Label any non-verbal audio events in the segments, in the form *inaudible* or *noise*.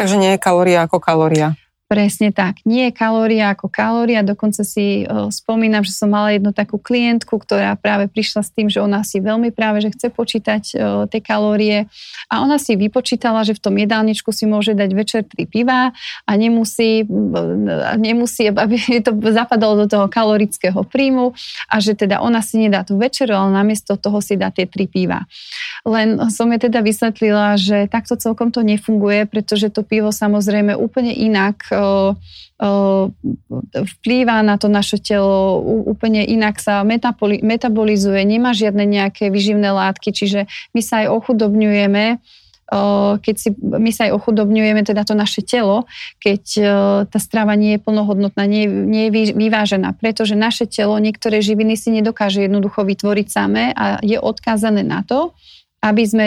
Takže nie je kalória ako kalória. Presne tak. Nie kalória ako kalória. Dokonca si uh, spomínam, že som mala jednu takú klientku, ktorá práve prišla s tým, že ona si veľmi práve, že chce počítať uh, tie kalórie a ona si vypočítala, že v tom jedálničku si môže dať večer tri piva a nemusí, uh, nemusí, aby *laughs* to zapadalo do toho kalorického príjmu a že teda ona si nedá tú večeru, ale namiesto toho si dá tie tri piva. Len som je teda vysvetlila, že takto celkom to nefunguje, pretože to pivo samozrejme úplne inak vplýva na to naše telo, úplne inak sa metabolizuje, nemá žiadne nejaké vyživné látky, čiže my sa aj ochudobňujeme, keď si, my sa aj ochudobňujeme teda to naše telo, keď tá strava nie je plnohodnotná, nie, nie je vyvážená, pretože naše telo niektoré živiny si nedokáže jednoducho vytvoriť samé a je odkázané na to, aby sme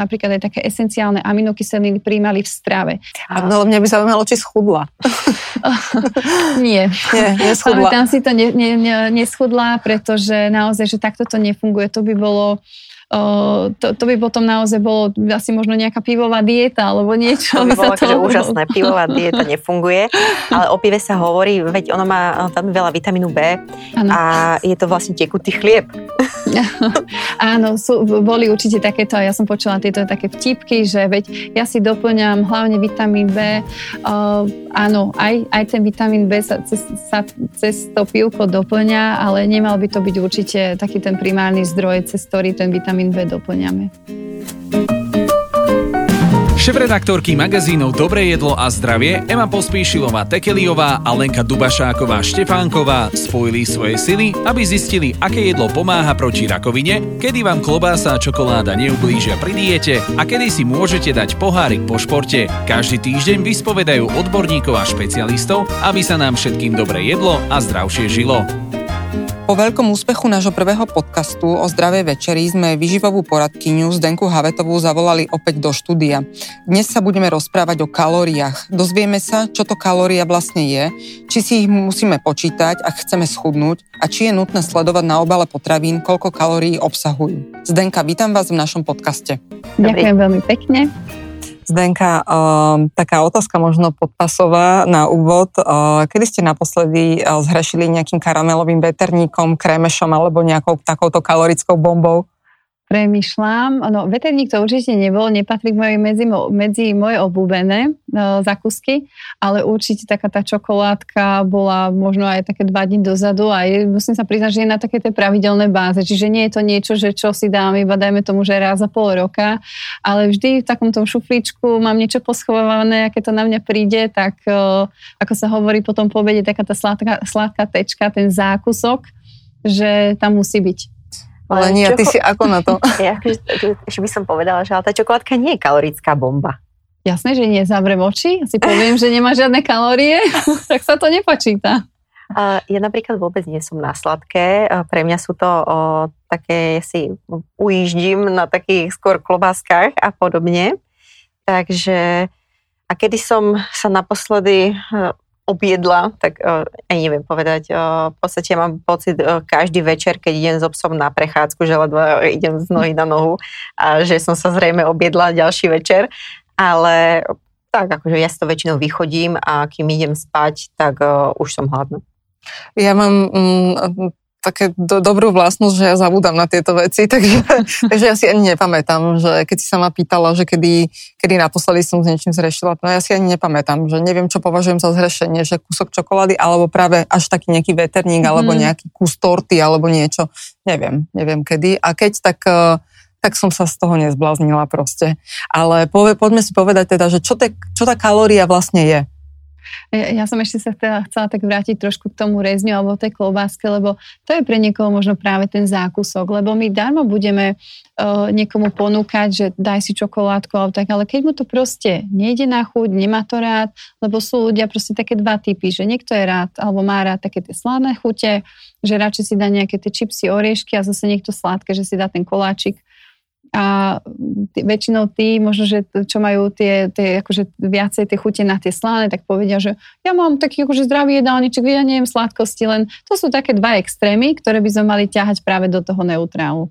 napríklad aj také esenciálne aminokyseliny príjmali v strave. A no, mňa by zaujímalo, či schudla. *laughs* Nie. Nie, neschudla. Tam si to ne, ne, ne, neschudla, pretože naozaj, že takto to nefunguje. To by bolo to, to by potom naozaj bolo asi možno nejaká pivová dieta alebo niečo. To by bolo akože *laughs* úžasné, pivová dieta nefunguje, ale o pive sa hovorí, veď ono má veľmi veľa vitamínu B ano. a je to vlastne tekutý chlieb. *laughs* Áno, sú, boli určite takéto, ja som počula tieto také vtipky, že veď ja si doplňam hlavne vitamín B, uh, áno, aj, aj ten vitamín B sa cez, sa cez to pivko doplňa, ale nemal by to byť určite taký ten primárny zdroj, cez ktorý ten vitamín vitamín B doplňame. Šéf-redaktorky magazínov Dobré jedlo a zdravie Ema Pospíšilová Tekeliová a Lenka Dubašáková Štefánková spojili svoje sily, aby zistili, aké jedlo pomáha proti rakovine, kedy vám klobása a čokoláda neublížia pri diete a kedy si môžete dať pohárik po športe. Každý týždeň vyspovedajú odborníkov a špecialistov, aby sa nám všetkým dobre jedlo a zdravšie žilo. Po veľkom úspechu nášho prvého podcastu o zdravej večeri sme vyživovú poradkyňu Zdenku Havetovú zavolali opäť do štúdia. Dnes sa budeme rozprávať o kalóriách. Dozvieme sa, čo to kalória vlastne je, či si ich musíme počítať, ak chceme schudnúť a či je nutné sledovať na obale potravín, koľko kalórií obsahujú. Zdenka, vítam vás v našom podcaste. Ďakujem veľmi pekne. Zdenka, uh, taká otázka možno podpasová na úvod. Uh, kedy ste naposledy uh, zhrešili nejakým karamelovým veterníkom, krémešom alebo nejakou takouto kalorickou bombou? Premyšľam. No, veterník to určite nebol, nepatrí moje, medzi, medzi moje obľúbené no, zakusky, ale určite taká tá čokoládka bola možno aj také dva dní dozadu a je, musím sa priznať, že je na také tej pravidelné báze. Čiže nie je to niečo, že čo si dám, iba dajme tomu, že raz za pol roka, ale vždy v takom tom šuflíčku mám niečo poschovávané a keď to na mňa príde, tak ako sa hovorí potom po obede, taká tá sladká, sladká tečka, ten zákusok, že tam musí byť. Ale nie, ty si ako na to? *laughs* Ja ešte by som povedala, že ale tá čokoládka nie je kalorická bomba. Jasné, že nie. Zavrem oči, si poviem, že nemá žiadne kalórie, *laughs* tak sa to nepočíta. Ja napríklad vôbec nie som na sladké. Pre mňa sú to o, také, ja si ujíždím na takých skôr klobáskach a podobne. Takže a kedy som sa naposledy objedla, tak uh, aj neviem povedať. Uh, v podstate mám pocit uh, každý večer, keď idem s obsom na prechádzku, že ledva idem z nohy na nohu a že som sa zrejme objedla ďalší večer. Ale tak, akože ja si to väčšinou vychodím a kým idem spať, tak uh, už som hladná. Ja mám mm, také do, dobrú vlastnosť, že ja zabúdam na tieto veci, *laughs* takže, takže ja si ani nepamätám, že keď si sa ma pýtala, že kedy, kedy naposledy som s niečím zrešila, no ja si ani nepamätám, že neviem, čo považujem za zhrešenie, že kúsok čokolády, alebo práve až taký nejaký veterník, mm. alebo nejaký kus torty, alebo niečo, neviem, neviem kedy. A keď tak eh, tak som sa z toho nezbláznila proste. Ale po, poďme si povedať teda, že čo, te, čo tá kalória vlastne je. Ja, som ešte sa teda chcela tak vrátiť trošku k tomu rezňu alebo tej klobáske, lebo to je pre niekoho možno práve ten zákusok, lebo my darmo budeme uh, niekomu ponúkať, že daj si čokoládku alebo tak, ale keď mu to proste nejde na chuť, nemá to rád, lebo sú ľudia proste také dva typy, že niekto je rád alebo má rád také tie sladné chute, že radšej si dá nejaké tie čipsy, oriešky a zase niekto sladké, že si dá ten koláčik a t- väčšinou tí, možno, že čo majú tie, tie akože viacej tie chute na tie slané, tak povedia, že ja mám taký akože zdravý jedálniček, ja neviem sladkosti, len to sú také dva extrémy, ktoré by sme mali ťahať práve do toho neutrálu.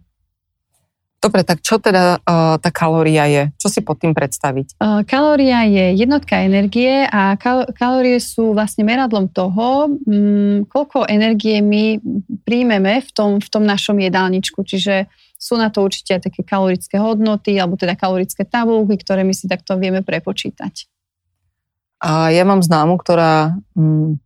Dobre, tak čo teda uh, tá kalória je? Čo si pod tým predstaviť? Uh, kalória je jednotka energie a kal- kalórie sú vlastne meradlom toho, um, koľko energie my príjmeme v tom, v tom našom jedálničku. Čiže sú na to určite aj také kalorické hodnoty alebo teda kalorické tabulky, ktoré my si takto vieme prepočítať. A ja mám známu, ktorá um,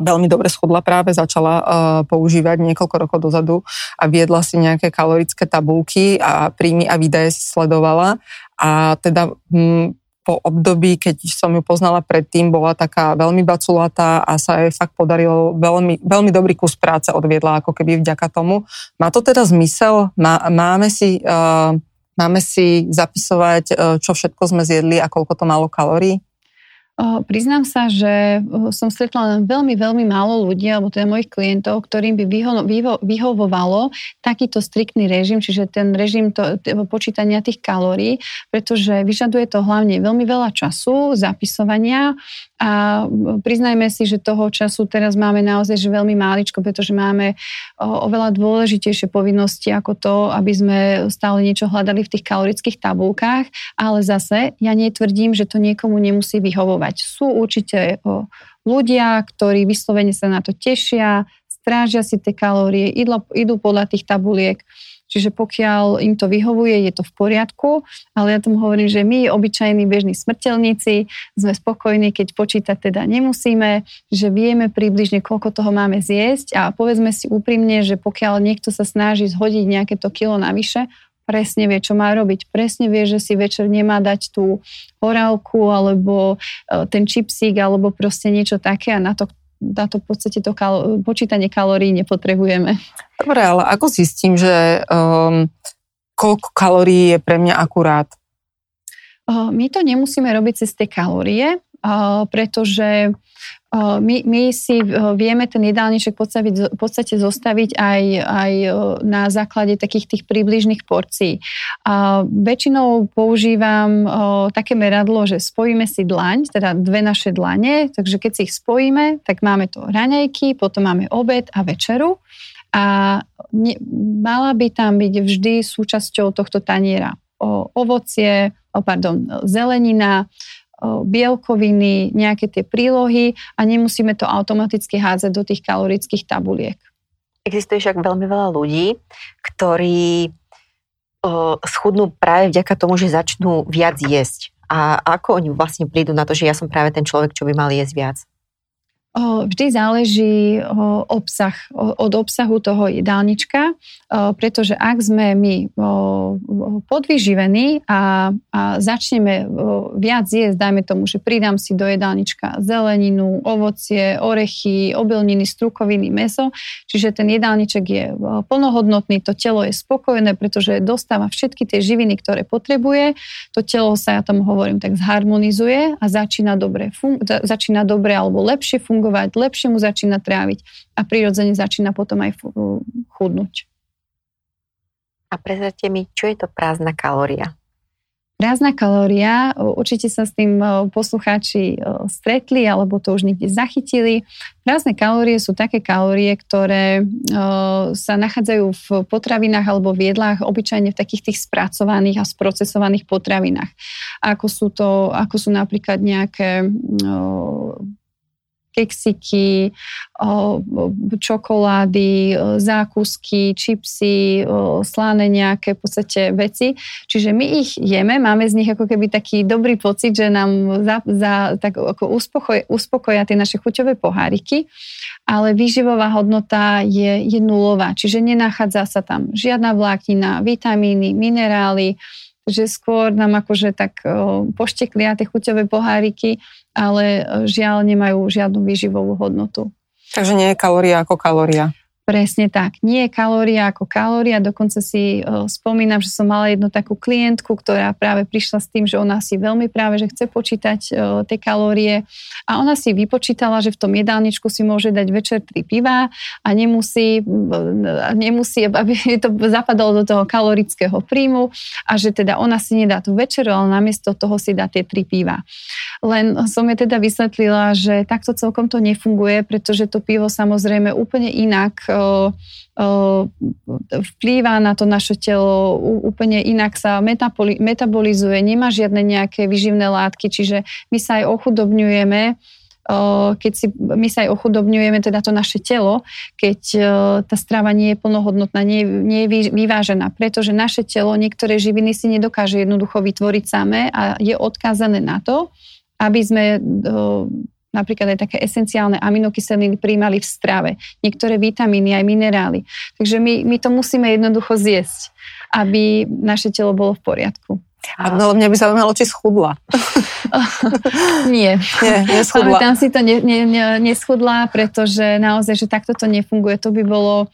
veľmi dobre schodla práve začala uh, používať niekoľko rokov dozadu a viedla si nejaké kalorické tabulky a príjmy a výdaje si sledovala a teda hm, po období, keď som ju poznala predtým, bola taká veľmi baculatá a sa jej fakt podarilo veľmi, veľmi dobrý kus práce odviedla ako keby vďaka tomu. Má to teda zmysel? Má, máme si... Uh, Máme si zapisovať, čo všetko sme zjedli a koľko to malo kalórií? Priznám sa, že som stretla len veľmi, veľmi málo ľudí, alebo teda mojich klientov, ktorým by vyho, vyho, vyhovovalo takýto striktný režim, čiže ten režim to, počítania tých kalórií, pretože vyžaduje to hlavne veľmi veľa času, zapisovania a priznajme si, že toho času teraz máme naozaj že veľmi máličko, pretože máme oveľa dôležitejšie povinnosti ako to, aby sme stále niečo hľadali v tých kalorických tabulkách, ale zase ja netvrdím, že to niekomu nemusí vyhovovať. Sú určite ľudia, ktorí vyslovene sa na to tešia, strážia si tie kalórie, idú podľa tých tabuliek Čiže pokiaľ im to vyhovuje, je to v poriadku, ale ja tomu hovorím, že my, obyčajní bežní smrteľníci, sme spokojní, keď počítať teda nemusíme, že vieme približne, koľko toho máme zjesť a povedzme si úprimne, že pokiaľ niekto sa snaží zhodiť nejaké to kilo navyše, presne vie, čo má robiť. Presne vie, že si večer nemá dať tú horálku alebo e, ten čipsík alebo proste niečo také a na to na to v podstate to kal- počítanie kalórií nepotrebujeme. Dobre, ale ako zistím, že um, koľko kalórií je pre mňa akurát? Uh, my to nemusíme robiť cez tie kalórie, uh, pretože my, my si vieme ten jedálniček v podstate zostaviť aj, aj na základe takých tých približných porcií. A väčšinou používam také meradlo, že spojíme si dlaň, teda dve naše dlane, takže keď si ich spojíme, tak máme to raňajky, potom máme obed a večeru a ne, mala by tam byť vždy súčasťou tohto taniera o, ovocie, o, pardon, zelenina, bielkoviny, nejaké tie prílohy a nemusíme to automaticky hádzať do tých kalorických tabuliek. Existuje však veľmi veľa ľudí, ktorí schudnú práve vďaka tomu, že začnú viac jesť. A ako oni vlastne prídu na to, že ja som práve ten človek, čo by mal jesť viac? Vždy záleží obsah, od obsahu toho jedálnička, pretože ak sme my podvyživení a, a začneme viac jesť, dajme tomu, že pridám si do jedálnička zeleninu, ovocie, orechy, obilniny, strukoviny, meso, čiže ten jedálniček je plnohodnotný, to telo je spokojné, pretože dostáva všetky tie živiny, ktoré potrebuje, to telo sa, ja tomu hovorím, tak zharmonizuje a začína dobre, fun- začína dobre alebo lepšie fungovať fungovať, lepšie mu začína tráviť a prirodzene začína potom aj chudnúť. A prezrate mi, čo je to prázdna kalória? Prázdna kalória, určite sa s tým poslucháči stretli alebo to už niekde zachytili. Prázdne kalórie sú také kalórie, ktoré sa nachádzajú v potravinách alebo v jedlách obyčajne v takých tých spracovaných a sprocesovaných potravinách. Ako sú to, ako sú napríklad nejaké keksiky, čokolády, zákusky, čipsy, slané nejaké v podstate veci. Čiže my ich jeme, máme z nich ako keby taký dobrý pocit, že nám za, za, tak ako uspokoj, uspokoja tie naše chuťové poháriky, ale výživová hodnota je, je nulová, čiže nenachádza sa tam žiadna vláknina, vitamíny, minerály, že skôr nám akože tak pošteklia tie chuťové poháriky, ale žiaľ nemajú žiadnu výživovú hodnotu. Takže nie je kalória ako kalória. Presne tak. Nie kalória ako kalória. Dokonca si uh, spomínam, že som mala jednu takú klientku, ktorá práve prišla s tým, že ona si veľmi práve, že chce počítať uh, tie kalórie a ona si vypočítala, že v tom jedálničku si môže dať večer tri piva a nemusí, uh, nemusí, aby *laughs* to zapadalo do toho kalorického príjmu a že teda ona si nedá tú večeru, ale namiesto toho si dá tie tri piva. len som je teda vysvetlila, že takto celkom to nefunguje, pretože to pivo samozrejme úplne inak vplýva na to naše telo, úplne inak sa metabolizuje, nemá žiadne nejaké vyživné látky, čiže my sa aj ochudobňujeme, keď si, my sa aj ochudobňujeme teda to naše telo, keď tá strava nie je plnohodnotná, nie, nie je vyvážená, pretože naše telo niektoré živiny si nedokáže jednoducho vytvoriť samé a je odkázané na to, aby sme napríklad aj také esenciálne aminokyseliny príjmali v strave, niektoré vitamíny, aj minerály. Takže my, my to musíme jednoducho zjesť, aby naše telo bolo v poriadku. A no, mňa by zaujímalo, či schudla. *laughs* nie. Nie, neschudla. Tam si to ne, ne, ne, neschudla, pretože naozaj, že takto to nefunguje. To by bolo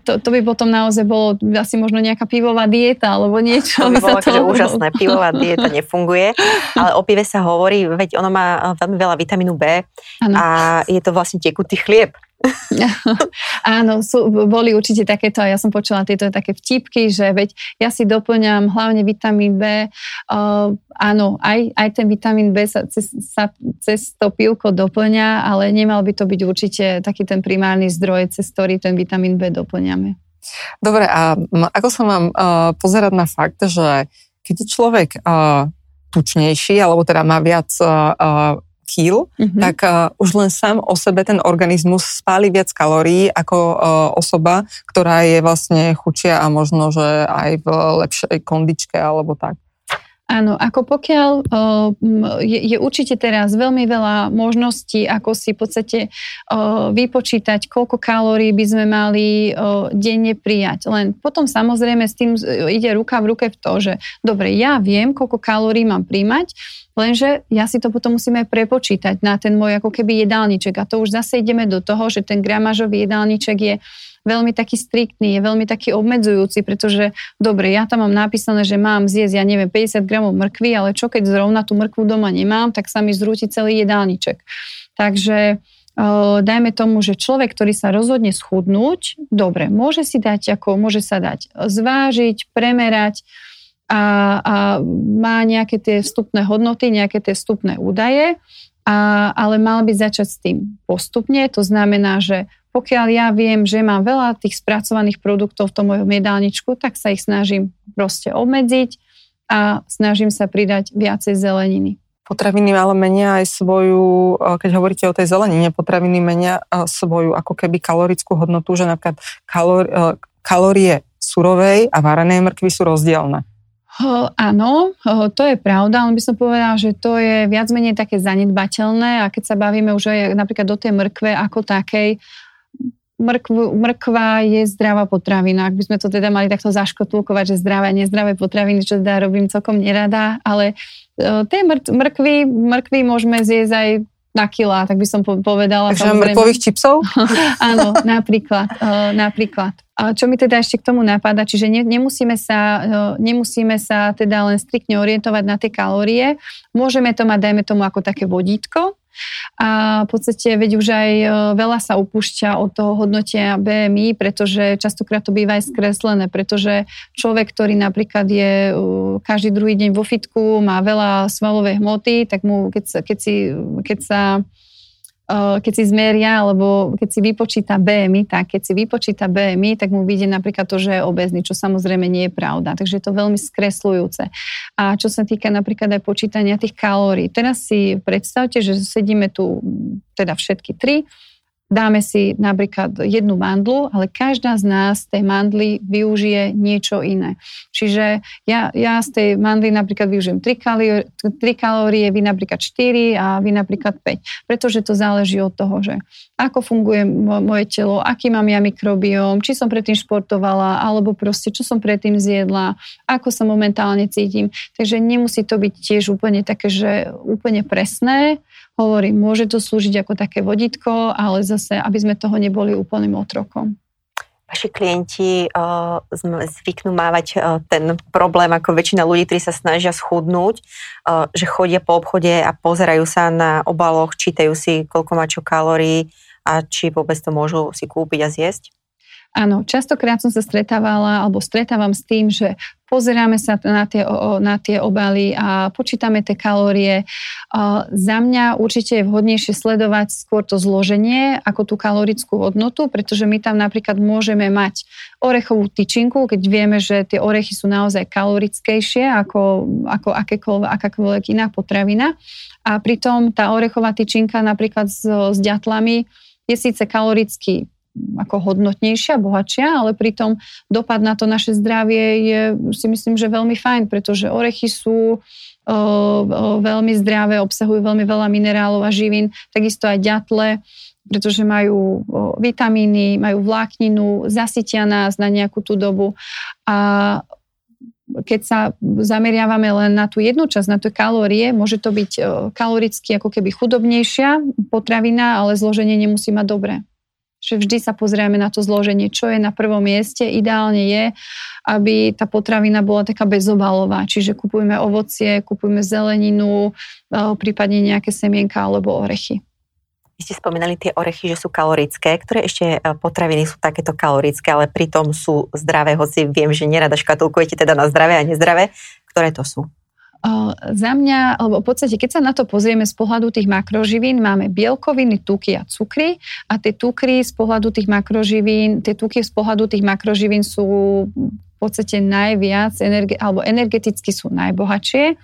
to, to by potom naozaj bolo asi možno nejaká pivová dieta alebo niečo. To by bolo akože *laughs* úžasné, pivová dieta nefunguje, ale o pive sa hovorí, veď ono má veľmi veľa vitamínu B ano. a je to vlastne tekutý chlieb. *laughs* Áno, sú, boli určite takéto, a ja som počula tieto také vtipky, že veď ja si doplňam hlavne vitamín B. Uh, áno, aj, aj ten vitamín B sa cez, sa cez to pivko doplňa, ale nemal by to byť určite taký ten primárny zdroj, cez ktorý ten vitamín B doplňame. Dobre, a ako sa mám uh, pozerať na fakt, že keď je človek uh, tučnejší, alebo teda má viac uh, kýl, mm-hmm. tak uh, už len sám o sebe ten organizmus spáli viac kalórií ako uh, osoba, ktorá je vlastne chučia a možno, že aj v lepšej kondičke alebo tak. Áno, ako pokiaľ je, je určite teraz veľmi veľa možností, ako si v podstate vypočítať, koľko kalórií by sme mali denne prijať. Len potom samozrejme s tým ide ruka v ruke v to, že dobre, ja viem, koľko kalórií mám príjmať, lenže ja si to potom musíme prepočítať na ten môj ako keby jedálniček. A to už zase ideme do toho, že ten gramážový jedálniček je veľmi taký striktný, je veľmi taký obmedzujúci, pretože dobre, ja tam mám napísané, že mám zjesť, ja neviem, 50 gramov mrkvy, ale čo keď zrovna tú mrkvu doma nemám, tak sa mi zrúti celý jedálniček. Takže dajme tomu, že človek, ktorý sa rozhodne schudnúť, dobre, môže si dať, ako môže sa dať zvážiť, premerať a, a má nejaké tie vstupné hodnoty, nejaké tie vstupné údaje, a, ale mal by začať s tým postupne. To znamená, že pokiaľ ja viem, že mám veľa tých spracovaných produktov v tom mojom jedálničku, tak sa ich snažím proste obmedziť a snažím sa pridať viacej zeleniny. Potraviny ale menia aj svoju, keď hovoríte o tej zelenine, potraviny menia svoju ako keby kalorickú hodnotu, že napríklad kalor, kalórie surovej a varenej mrkvy sú rozdielne. Ho, áno, ho, to je pravda, ale by som povedala, že to je viac menej také zanedbateľné a keď sa bavíme už aj napríklad do tej mrkve ako takej, mrkv, mrkva je zdravá potravina. Ak by sme to teda mali takto zaškotulkovať, že zdravé a nezdravé potraviny, čo teda robím celkom nerada, ale uh, tie mrkvy, mrkvy môžeme zjesť aj na kila, tak by som povedala. Takže mrkvových čipsov? *laughs* Áno, napríklad. Uh, napríklad. A čo mi teda ešte k tomu napadá, čiže ne, nemusíme, sa, uh, nemusíme sa teda len striktne orientovať na tie kalórie. Môžeme to mať, dajme tomu, ako také vodítko, a v podstate, veď už aj e, veľa sa upúšťa od toho hodnotia BMI, pretože častokrát to býva aj skreslené, pretože človek, ktorý napríklad je e, každý druhý deň vo fitku, má veľa svalovej hmoty, tak mu, keď sa, keď si, keď sa keď si zmeria, alebo keď si vypočíta BMI, tak keď si vypočíta BMI, tak mu vidie napríklad to, že je obezný, čo samozrejme nie je pravda. Takže je to veľmi skresľujúce. A čo sa týka napríklad aj počítania tých kalórií. Teraz si predstavte, že sedíme tu teda všetky tri dáme si napríklad jednu mandlu, ale každá z nás tej mandly využije niečo iné. Čiže ja, ja z tej mandly napríklad využijem 3 kalórie, 3 kalórie, vy napríklad 4 a vy napríklad 5. Pretože to záleží od toho, že ako funguje moje telo, aký mám ja mikrobióm, či som predtým športovala, alebo proste čo som predtým zjedla, ako sa momentálne cítim. Takže nemusí to byť tiež úplne také, že úplne presné, Hovorím, môže to slúžiť ako také vodítko, ale zase, aby sme toho neboli úplným otrokom. Vaši klienti uh, zvyknú mávať uh, ten problém, ako väčšina ľudí, ktorí sa snažia schudnúť, uh, že chodia po obchode a pozerajú sa na obaloch, čítajú si, koľko má čo kalórií a či vôbec to môžu si kúpiť a zjesť? Áno, častokrát som sa stretávala alebo stretávam s tým, že pozeráme sa na tie, na tie obaly a počítame tie kalórie. Za mňa určite je vhodnejšie sledovať skôr to zloženie ako tú kalorickú hodnotu, pretože my tam napríklad môžeme mať orechovú tyčinku, keď vieme, že tie orechy sú naozaj kalorickejšie ako, ako akákoľvek iná potravina. A pritom tá orechová tyčinka napríklad s, s ďatlami je síce kaloricky ako hodnotnejšia, bohatšia, ale pritom dopad na to naše zdravie je si myslím, že veľmi fajn, pretože orechy sú veľmi zdravé, obsahujú veľmi veľa minerálov a živín, takisto aj ďatle, pretože majú vitamíny, majú vlákninu, zasytia nás na nejakú tú dobu. A keď sa zameriavame len na tú jednu časť, na tie kalórie, môže to byť kaloricky ako keby chudobnejšia potravina, ale zloženie nemusí mať dobré že vždy sa pozrieme na to zloženie, čo je na prvom mieste. Ideálne je, aby tá potravina bola taká bezobalová, čiže kupujeme ovocie, kupujeme zeleninu, prípadne nejaké semienka alebo orechy. Vy ste spomínali tie orechy, že sú kalorické. Ktoré ešte e, potraviny sú takéto kalorické, ale pritom sú zdravé, hoci viem, že nerada škatulkujete teda na zdravé a nezdravé. Ktoré to sú? Za mňa, alebo v podstate, keď sa na to pozrieme z pohľadu tých makroživín, máme bielkoviny, tuky a cukry. A tie tukry z pohľadu tých makroživín, tie tuky z pohľadu tých makroživín sú v podstate najviac, energe, alebo energeticky sú najbohatšie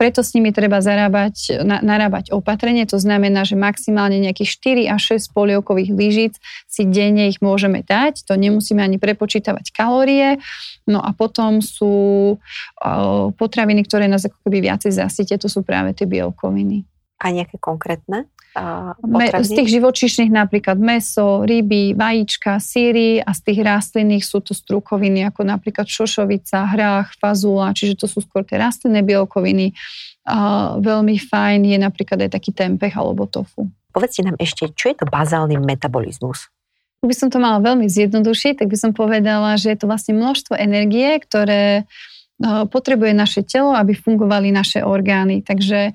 preto s nimi treba zarábať, na, narábať opatrenie, to znamená, že maximálne nejakých 4 až 6 polievkových lyžic si denne ich môžeme dať, to nemusíme ani prepočítavať kalórie, no a potom sú o, potraviny, ktoré nás ako keby viacej zasytia, to sú práve tie bielkoviny. A nejaké konkrétne? Me, z tých živočíšnych napríklad meso, ryby, vajíčka, síry a z tých rastlinných sú to strukoviny ako napríklad šošovica, hrách, fazula, čiže to sú skôr tie rastlinné bielkoviny. A veľmi fajn je napríklad aj taký tempeh alebo tofu. Povedzte nám ešte, čo je to bazálny metabolizmus? By som to mala veľmi zjednodušiť, tak by som povedala, že je to vlastne množstvo energie, ktoré potrebuje naše telo, aby fungovali naše orgány. Takže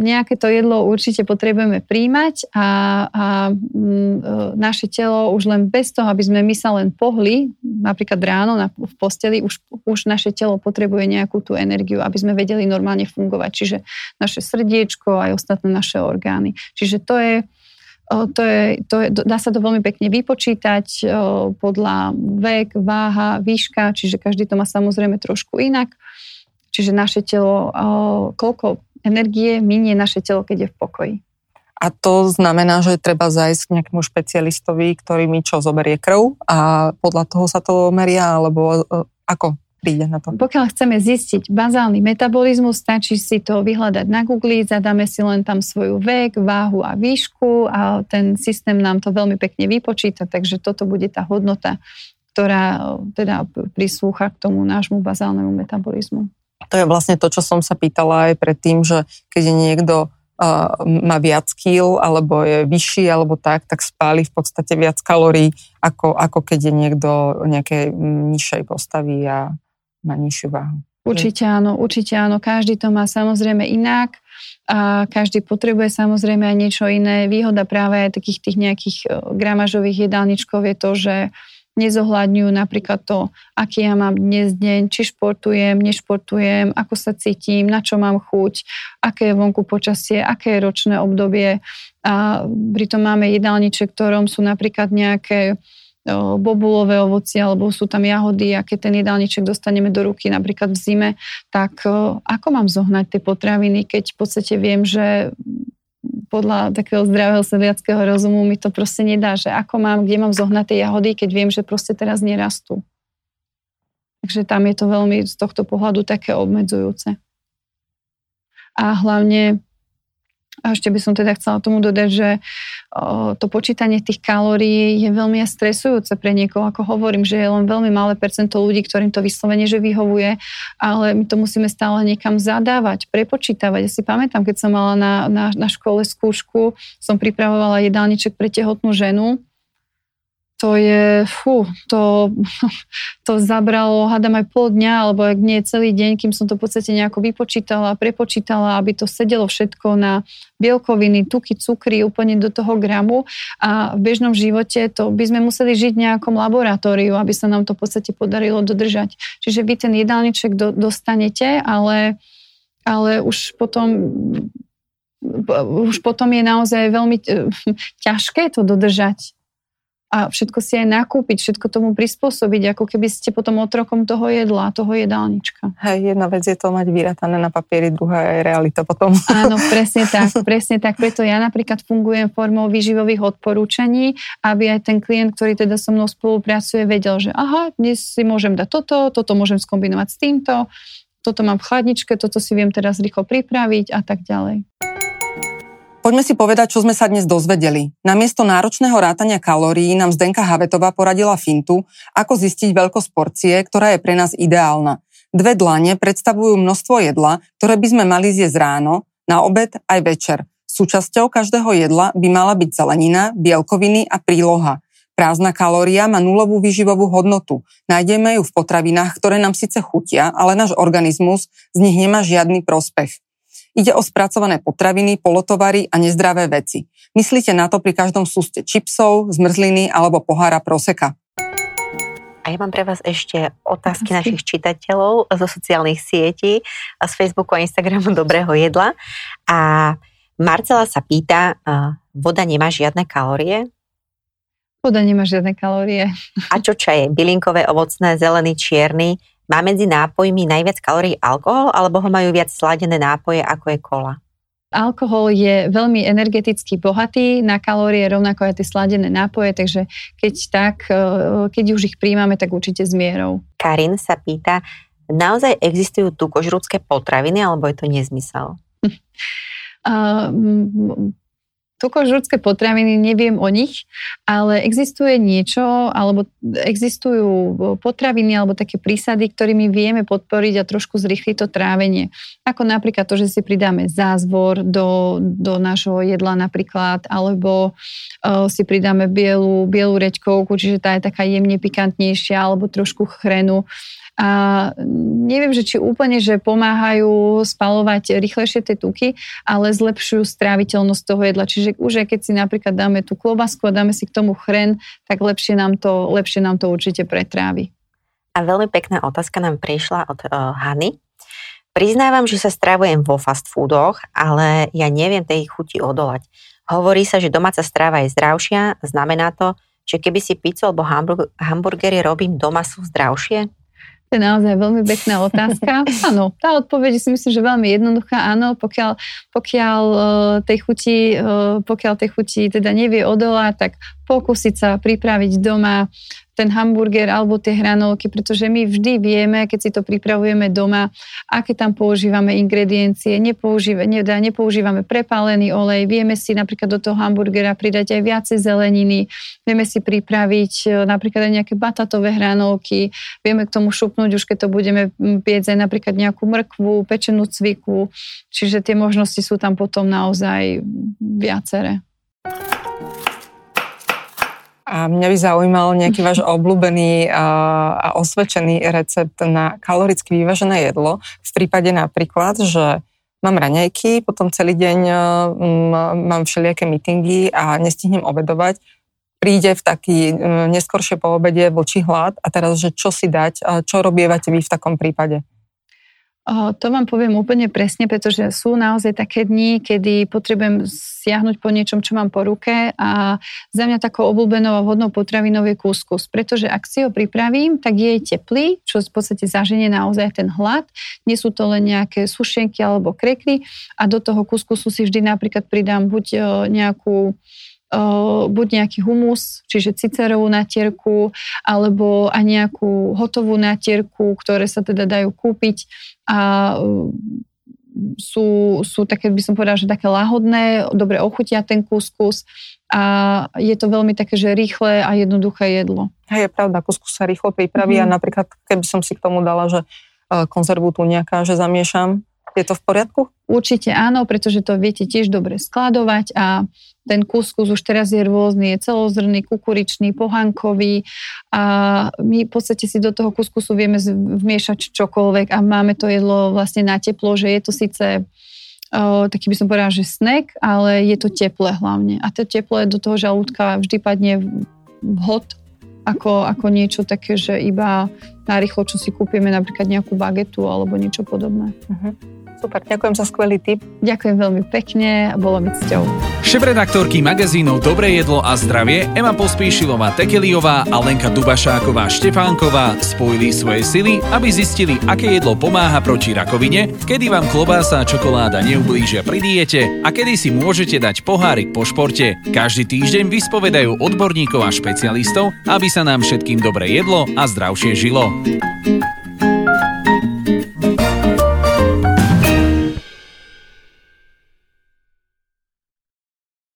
nejaké to jedlo určite potrebujeme príjmať a, a mm, e, naše telo už len bez toho, aby sme my sa len pohli, napríklad ráno na, v posteli, už, už naše telo potrebuje nejakú tú energiu, aby sme vedeli normálne fungovať. Čiže naše srdiečko aj ostatné naše orgány. Čiže to je to je, to je, dá sa to veľmi pekne vypočítať podľa vek, váha, výška, čiže každý to má samozrejme trošku inak. Čiže naše telo, koľko energie minie naše telo, keď je v pokoji. A to znamená, že treba zajsť k nejakému špecialistovi, ktorý mi čo zoberie krv a podľa toho sa to meria, alebo ako? Príde na to? Pokiaľ chceme zistiť bazálny metabolizmus, stačí si to vyhľadať na Google, zadáme si len tam svoju vek, váhu a výšku a ten systém nám to veľmi pekne vypočíta, takže toto bude tá hodnota, ktorá teda prislúcha k tomu nášmu bazálnemu metabolizmu. To je vlastne to, čo som sa pýtala aj predtým, že keď je niekto uh, má viac kýl alebo je vyšší alebo tak, tak spáli v podstate viac kalórií ako, ako keď je niekto nejakej nižšej postavy a má nižšiu váhu. Určite áno, určite áno. Každý to má samozrejme inak a každý potrebuje samozrejme aj niečo iné. Výhoda práve aj takých tých nejakých e, gramažových jedálničkov je to, že nezohľadňujú napríklad to, aký ja mám dnes deň, či športujem, nešportujem, ako sa cítim, na čo mám chuť, aké je vonku počasie, aké je ročné obdobie. A pritom máme jedálniček, ktorom sú napríklad nejaké bobulové ovoci alebo sú tam jahody a keď ten jedálniček dostaneme do ruky napríklad v zime, tak ako mám zohnať tie potraviny, keď v podstate viem, že podľa takého zdravého sedliackého rozumu mi to proste nedá, že ako mám, kde mám zohnať tie jahody, keď viem, že proste teraz nerastú. Takže tam je to veľmi z tohto pohľadu také obmedzujúce. A hlavne a ešte by som teda chcela tomu dodať, že to počítanie tých kalórií je veľmi stresujúce pre niekoho. Ako hovorím, že je len veľmi malé percento ľudí, ktorým to vyslovene, že vyhovuje, ale my to musíme stále niekam zadávať, prepočítavať. Ja si pamätám, keď som mala na, na, na škole skúšku, som pripravovala jedálniček pre tehotnú ženu to je, fú, to, *laughs* to zabralo, hádam aj pol dňa, alebo ak nie celý deň, kým som to v podstate nejako vypočítala, prepočítala, aby to sedelo všetko na bielkoviny, tuky, cukry, úplne do toho gramu a v bežnom živote to by sme museli žiť v nejakom laboratóriu, aby sa nám to v podstate podarilo dodržať. Čiže vy ten jedálniček do, dostanete, ale, ale už potom už potom je naozaj veľmi *laughs* ťažké to dodržať a všetko si aj nakúpiť, všetko tomu prispôsobiť, ako keby ste potom otrokom toho jedla, toho jedálnička. Hej, jedna vec je to mať vyratané na papieri, druhá je realita potom. *laughs* Áno, presne tak, presne tak. Preto ja napríklad fungujem formou výživových odporúčaní, aby aj ten klient, ktorý teda so mnou spolupracuje, vedel, že aha, dnes si môžem dať toto, toto môžem skombinovať s týmto, toto mám v chladničke, toto si viem teraz rýchlo pripraviť a tak ďalej. Poďme si povedať, čo sme sa dnes dozvedeli. Namiesto náročného rátania kalórií nám Zdenka Havetová poradila fintu, ako zistiť veľkosť porcie, ktorá je pre nás ideálna. Dve dlane predstavujú množstvo jedla, ktoré by sme mali zjesť ráno, na obed aj večer. Súčasťou každého jedla by mala byť zelenina, bielkoviny a príloha. Prázdna kalória má nulovú výživovú hodnotu. Nájdeme ju v potravinách, ktoré nám síce chutia, ale náš organizmus z nich nemá žiadny prospech. Ide o spracované potraviny, polotovary a nezdravé veci. Myslíte na to pri každom súste čipsov, zmrzliny alebo pohára proseka. A ja mám pre vás ešte otázky našich čitateľov zo sociálnych sietí, z Facebooku a Instagramu Dobrého jedla. A Marcela sa pýta, voda nemá žiadne kalórie? Voda nemá žiadne kalórie. A čo čaje? Bylinkové, ovocné, zelený, čierny? Má medzi nápojmi najviac kalórií alkohol, alebo ho majú viac sladené nápoje, ako je kola? Alkohol je veľmi energeticky bohatý na kalórie, rovnako aj tie sladené nápoje, takže keď tak, e, keď už ich príjmame, tak určite s mierou. Karin sa pýta, naozaj existujú tukožrúdske potraviny, alebo je to nezmysel? *laughs* Tukožrúdske potraviny, neviem o nich, ale existuje niečo, alebo existujú potraviny alebo také prísady, ktorými vieme podporiť a trošku zrychliť to trávenie. Ako napríklad to, že si pridáme zázvor do, do nášho jedla napríklad, alebo uh, si pridáme bielu, bielu reďkovku, čiže tá je taká jemne pikantnejšia, alebo trošku chrenu. A neviem, že či úplne, že pomáhajú spalovať rýchlejšie tie tuky, ale zlepšujú stráviteľnosť toho jedla. Čiže už aj keď si napríklad dáme tú klobasku a dáme si k tomu chren, tak lepšie nám to, lepšie nám to určite pretrávi. A veľmi pekná otázka nám prišla od uh, Hany. Priznávam, že sa stravujem vo fast foodoch, ale ja neviem tej chuti odolať. Hovorí sa, že domáca strava je zdravšia, znamená to, že keby si pizzu alebo hamburgery robím doma, sú zdravšie? To je naozaj veľmi pekná otázka. *laughs* Áno, tá odpoveď si myslím, že veľmi jednoduchá. Áno, pokiaľ, pokiaľ e, tej chuti, e, pokiaľ tej chuti teda nevie odolať, tak pokúsiť sa pripraviť doma ten hamburger alebo tie hranolky, pretože my vždy vieme, keď si to pripravujeme doma, aké tam používame ingrediencie, nepoužíva, ne, nepoužívame prepálený olej, vieme si napríklad do toho hamburgera pridať aj viacej zeleniny, vieme si pripraviť e, napríklad aj nejaké batatové hranolky, vieme k tomu šupnúť už keď to budeme piecť aj napríklad nejakú mrkvu, pečenú cviku, čiže tie možnosti sú tam potom naozaj viaceré. A mňa by zaujímal nejaký váš obľúbený a osvedčený recept na kaloricky vyvážené jedlo. V prípade napríklad, že mám raňajky, potom celý deň mám všelijaké meetingy a nestihnem obedovať, príde v taký neskoršie po obede vlčí hlad a teraz, že čo si dať, čo robievate vy v takom prípade? To vám poviem úplne presne, pretože sú naozaj také dni, kedy potrebujem siahnuť po niečom, čo mám po ruke a za mňa takou obľúbenou a vhodnou potravinou je kuskus, pretože ak si ho pripravím, tak je teplý, čo v podstate zaženie naozaj ten hlad. Nie sú to len nejaké sušenky alebo krekry a do toho kuskusu si vždy napríklad pridám buď nejakú buď nejaký humus, čiže cicerovú natierku, alebo aj nejakú hotovú natierku, ktoré sa teda dajú kúpiť a sú, sú také, by som povedala, že také lahodné, dobre ochutia ten kuskus a je to veľmi také, že rýchle a jednoduché jedlo. Hej, je pravda, kuskus sa rýchlo pripraví mm-hmm. a napríklad, keby som si k tomu dala, že konzervu tu nejaká, že zamiešam, Je to v poriadku? Určite áno, pretože to viete tiež dobre skladovať a ten kuskus už teraz je rôzny, je celozrný, kukuričný, pohankový a my v podstate si do toho kuskusu vieme vmiešať čokoľvek a máme to jedlo vlastne na teplo, že je to síce o, taký by som povedala, že snack, ale je to teplé hlavne. A to teplé do toho žalúdka vždy padne vhod ako, ako niečo také, že iba narýchlo, čo si kúpime, napríklad nejakú bagetu alebo niečo podobné. Uh-huh. Super, ďakujem za skvelý tip. Ďakujem veľmi pekne a bolo mi cťou. Šéf-redaktorky magazínov Dobré jedlo a zdravie Ema Pospíšilová Tekeliová a Lenka Dubašáková Štefánková spojili svoje sily, aby zistili, aké jedlo pomáha proti rakovine, kedy vám klobása a čokoláda neublížia pri diete a kedy si môžete dať pohárik po športe. Každý týždeň vyspovedajú odborníkov a špecialistov, aby sa nám všetkým dobre jedlo a zdravšie žilo.